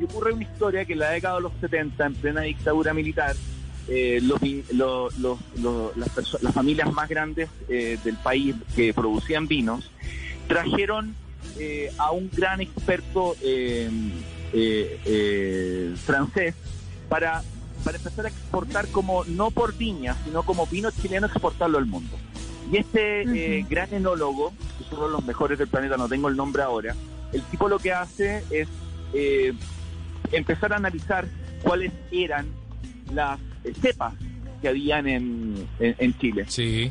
y ocurre una historia que en la década de los 70, en plena dictadura militar, eh, los, los- lo- las, las familias más grandes eh, del país que producían vinos trajeron eh, a un gran experto eh, eh, eh, francés para, para empezar a exportar como no por viña, sino como vino chileno exportarlo al mundo. Y este eh, gran enólogo, que es uno de los mejores del planeta, no tengo el nombre ahora, el tipo lo que hace es eh, empezar a analizar cuáles eran las cepas que habían en, en, en Chile.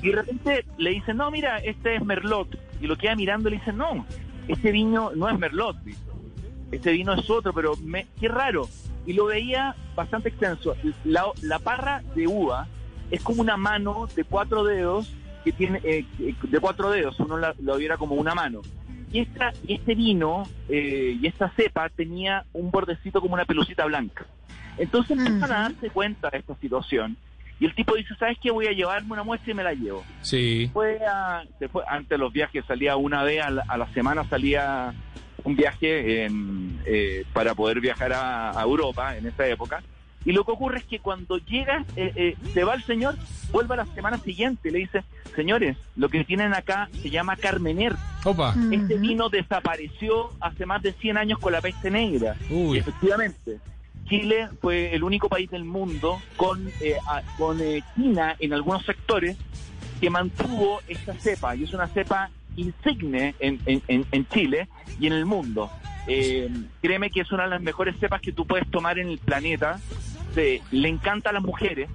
Y de repente le dicen, no, mira, este es Merlot. Y lo queda mirando y le dicen, no, este vino no es Merlot, dice. Este vino es otro, pero me, qué raro. Y lo veía bastante extenso. La, la parra de uva es como una mano de cuatro dedos que tiene eh, de cuatro dedos, uno la- lo viera como una mano. Y esta, y este vino eh, y esta cepa tenía un bordecito como una pelucita blanca. Entonces empiezan a darse cuenta de esta situación. Y el tipo dice, ¿sabes qué? Voy a llevarme una muestra y me la llevo. Sí. Fue a- se fue- antes de los viajes salía una vez a la, a la semana, salía un viaje en, eh, para poder viajar a, a Europa en esa época. Y lo que ocurre es que cuando llega, eh, eh, se va el señor, vuelve a la semana siguiente y le dice, señores, lo que tienen acá se llama Carmener. Opa. Este vino desapareció hace más de 100 años con la peste negra. Uy. Efectivamente, Chile fue el único país del mundo con, eh, a- con eh, China en algunos sectores que mantuvo esta cepa y es una cepa insigne en, en- en- Chile y en el mundo. Eh, créeme que es una de las mejores cepas que tú puedes tomar en el planeta. Se- le encanta a las mujeres.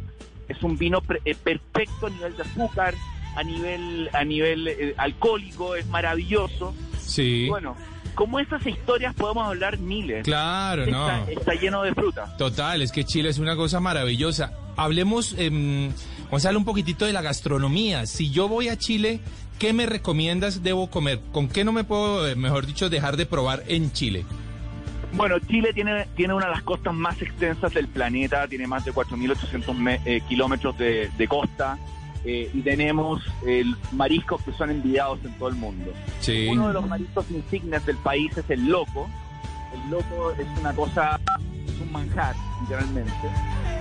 Es un vino pre- eh, perfecto a nivel de azúcar, a nivel a nivel eh, alcohólico, es maravilloso. Sí. Bueno, como esas historias podemos hablar miles. Claro, no. Está, lleno de fruta. Total, es que Chile es una cosa maravillosa. Hablemos, em, Gonzalo, un poquitito de la gastronomía. Si yo voy a Chile, ¿qué me recomiendas debo comer? ¿Con qué no me puedo, eh, mejor dicho, dejar de probar en Chile? Bueno, Chile tiene, tiene una de las costas más extensas del planeta, tiene más de 4.800 me- eh, kilómetros de, de costa eh, y tenemos eh, mariscos que son envidiados en todo el mundo. Sí. Uno de los mariscos insignes del país es el loco. El loco es una cosa, es un manjar, literalmente.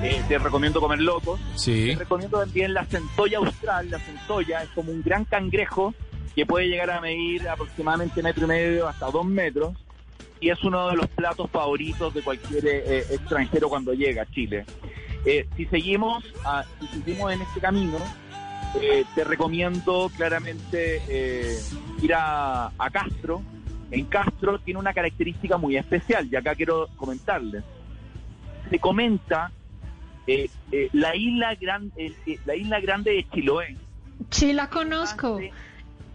Eh, te recomiendo comer locos. Sí. Te recomiendo también la centolla austral. La centolla es como un gran cangrejo que puede llegar a medir aproximadamente metro y medio hasta dos metros y es uno de los platos favoritos de cualquier eh, extranjero cuando llega a Chile. Eh, si seguimos a- si seguimos en este camino, eh, te recomiendo claramente eh, ir a, a Castro. En Castro tiene una característica muy especial y acá quiero comentarles. Se comenta eh, eh, la isla gran, eh, eh, la isla grande de Chiloé. Sí, la conozco.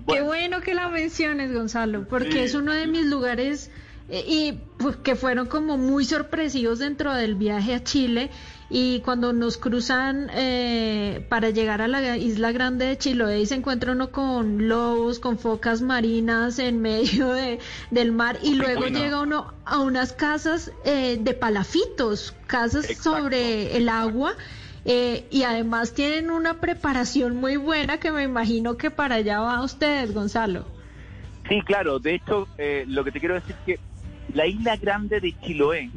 Qué bueno que la menciones, Gonzalo, porque Sí. es uno de mis lugares y pues, que fueron como muy sorpresivos dentro del viaje a Chile. Y cuando nos cruzan eh, para llegar a la isla grande de Chiloé y se encuentra uno con lobos, con focas marinas en medio de, del mar y luego bueno. llega uno a unas casas eh, de palafitos, casas sobre el agua eh, y además tienen una preparación muy buena que me imagino que para allá va ustedes, Gonzalo. Sí, claro. De hecho, eh, lo que te quiero decir es que la isla grande de Chiloé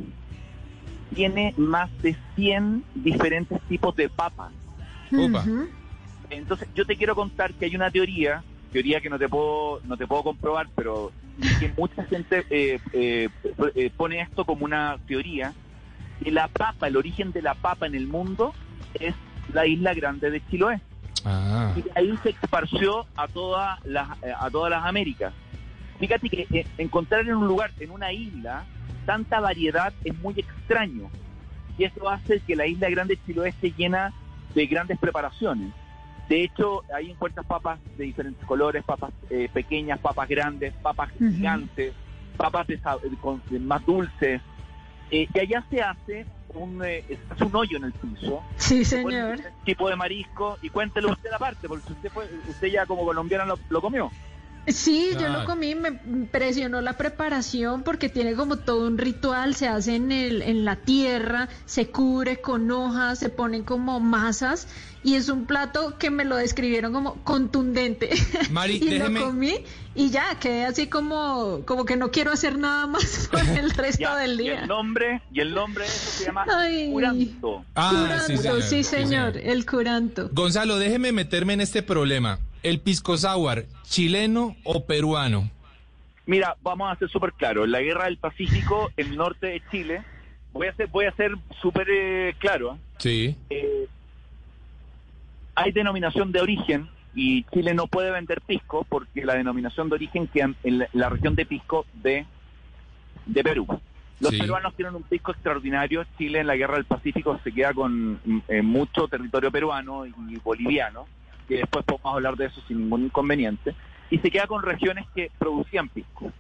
tiene más de 100 diferentes tipos de papas. Entonces, yo te quiero contar que hay una teoría, teoría que no te puedo, no te puedo comprobar, pero que mucha gente eh, eh, eh, pone esto como una teoría, que la papa, el origen de la papa en el mundo es la isla grande de Chiloé. Ah. Y ahí se esparció a todas las, eh, a todas las Américas. Fíjate que eh, encontrar en un lugar, en una isla, tanta variedad es muy extraño. Y eso hace que la isla grande de Chiloé esté llena de grandes preparaciones. De hecho, ahí encuentras papas de diferentes colores, papas eh, pequeñas, papas grandes, papas gigantes, papas de de- con- de más dulces. Eh, y allá se hace un, eh, hace un hoyo en el piso. Sí, señor. un tipo de marisco y cuéntelo usted aparte, porque usted fue, usted ya como colombiana lo, lo comió. Sí, yo lo comí, me impresionó la preparación porque tiene como todo un ritual, se hace en, el, en la tierra, se cubre con hojas, se ponen como masas y es un plato que me lo describieron como contundente. Mari, y déjeme- lo comí y ya, quedé así como, como que no quiero hacer nada más por el resto Ya, del y día. el nombre, y el nombre de eso se llama Ay. curanto. Ah, sí, Curanto, señor. sí, señor, el curanto. Gonzalo, déjeme meterme en este problema. ¿El pisco sour, chileno o peruano? Mira, vamos a ser súper claros. La guerra del Pacífico, el norte de Chile, voy a ser, voy a ser súper eh, claro. Sí. Eh, hay denominación de origen y Chile no puede vender pisco porque la denominación de origen queda en la, la región de pisco de, de Perú. Los Sí. peruanos tienen un pisco extraordinario. Chile en la guerra del Pacífico se queda con eh, mucho territorio peruano y boliviano, que después podemos hablar de eso sin ningún inconveniente, y se queda con regiones que producían pisco.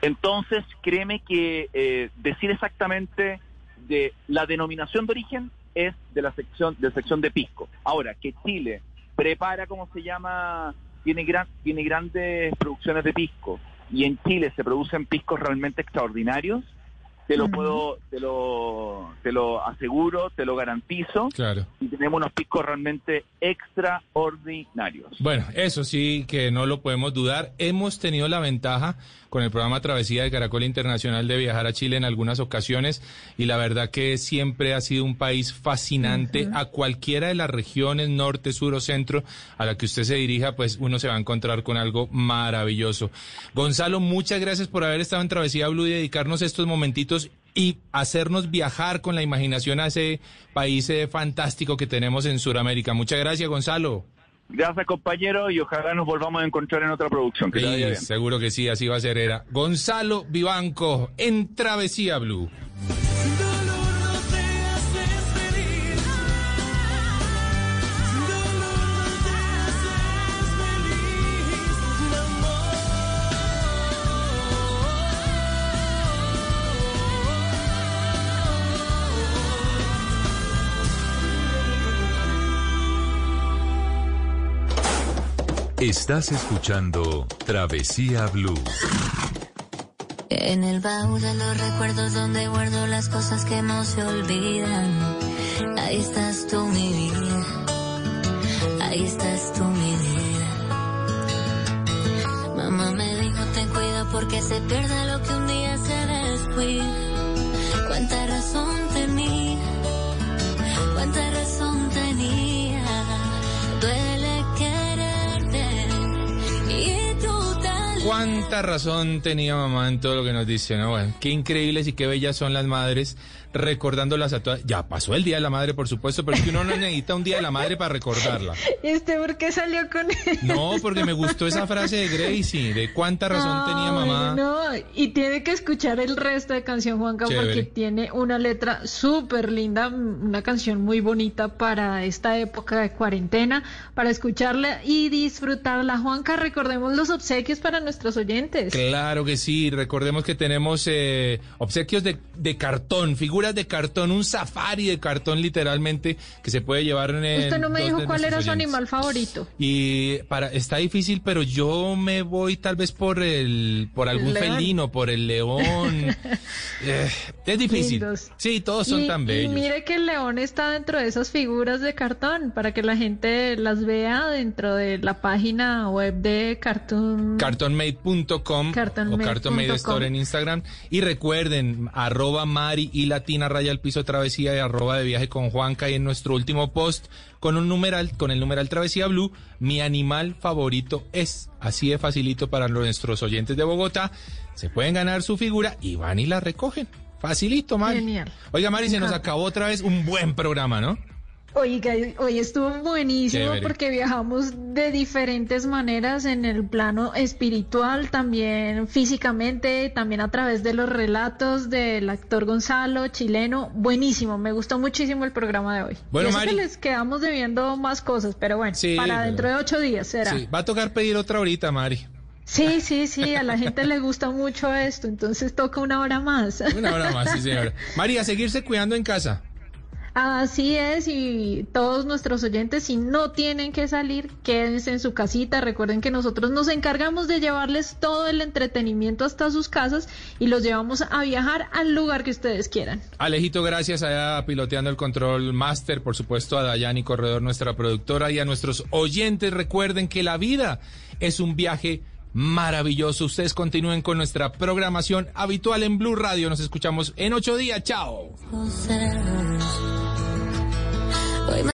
Entonces, créeme que eh, decir exactamente de la denominación de origen es de la sección de sección de pisco. Ahora, que Chile prepara, como se llama, tiene gran, tiene grandes producciones de pisco y en Chile se producen piscos realmente extraordinarios, te lo puedo, te lo, te lo aseguro, te lo garantizo. Claro. Y tenemos unos piscos realmente extraordinarios. Bueno, eso sí que no lo podemos dudar. Hemos tenido la ventaja con el programa Travesía de Caracol Internacional de viajar a Chile en algunas ocasiones y la verdad que siempre ha sido un país fascinante a cualquiera de las regiones norte, sur o centro a la que usted se dirija, pues uno se va a encontrar con algo maravilloso. Gonzalo, muchas gracias por haber estado en Travesía Blue y dedicarnos estos momentitos y hacernos viajar con la imaginación a ese país eh, fantástico que tenemos en Sudamérica. Muchas gracias, Gonzalo. Gracias, compañero, y ojalá nos volvamos a encontrar en otra producción. Que Sí, seguro que sí, así va a ser. Era Gonzalo Vivanco en Travesía Blue. Estás escuchando Travesía Blue. En el baúl de los recuerdos donde guardo las cosas que no se olvidan. Ahí estás tú, mi vida. Ahí estás tú, mi vida. Mamá me dijo, ten cuidado porque se pierda lo que un día se descuida. Cuánta razón tenía. Cuánta razón tenía. Cuánta razón tenía mamá en todo lo que nos dice, ¿no? Bueno, qué increíbles y qué bellas son las madres recordándolas a todas. Ya pasó el Día de la Madre, por supuesto, pero es que uno no necesita un Día de la Madre para recordarla. ¿Y este por qué salió con él? No, porque me gustó esa frase de Gracie, de cuánta razón tenía mamá. No, y tiene que escuchar el resto de canción, Juanca, Chévere. porque tiene una letra súper linda, una canción muy bonita para esta época de cuarentena, para escucharla y disfrutarla. Juanca, recordemos los obsequios para nuestros oyentes. Claro que sí, recordemos que tenemos eh, obsequios de, de cartón, figuras de cartón, un safari de cartón literalmente que se puede llevar en Usted no me dijo cuál era su animal favorito. Y para está difícil, pero yo me voy tal vez por el por algún león. felino, por el león. Eh, es difícil. Lindos. Sí, todos son y, tan y bellos. mire que el león está dentro de esas figuras de cartón para que la gente las vea dentro de la página web de Cartoon. Cartonmade.com o. Cartonmade Store en Instagram. Y recuerden, arroba Mari y Latina Raya al Piso Travesía y arroba de viaje con Juanca y en nuestro último post con un numeral, con el numeral Travesía Blue, mi animal favorito es. Así de facilito para nuestros oyentes de Bogotá. Se pueden ganar su figura y van y la recogen. Facilito, Mari. Genial. Oiga, Mari, se nos acabó otra vez un buen programa, ¿no? Oiga, hoy estuvo buenísimo Chévere. porque viajamos de diferentes maneras en el plano espiritual, también físicamente, también a través de los relatos del actor Gonzalo, chileno. Buenísimo, me gustó muchísimo el programa de hoy. Bueno, y eso Mari. que les quedamos debiendo más cosas, pero bueno, Sí, para dentro de ocho días será. Sí, va a tocar pedir otra horita, Mari. Sí, sí, sí, a la gente le gusta mucho esto, entonces toca una hora más. Una hora más, sí, señora. Mari, a seguirse cuidando en casa. Así es, y todos nuestros oyentes, si no tienen que salir, quédense en su casita. Recuerden que nosotros nos encargamos de llevarles todo el entretenimiento hasta sus casas y los llevamos a viajar al lugar que ustedes quieran. Alejito, gracias allá piloteando el control master, por supuesto a Dayani Corredor, nuestra productora, y a nuestros oyentes. Recuerden que la vida es un viaje maravilloso. Ustedes continúen con nuestra programación habitual en Blue Radio. Nos escuchamos en ocho días. Chao. Hoy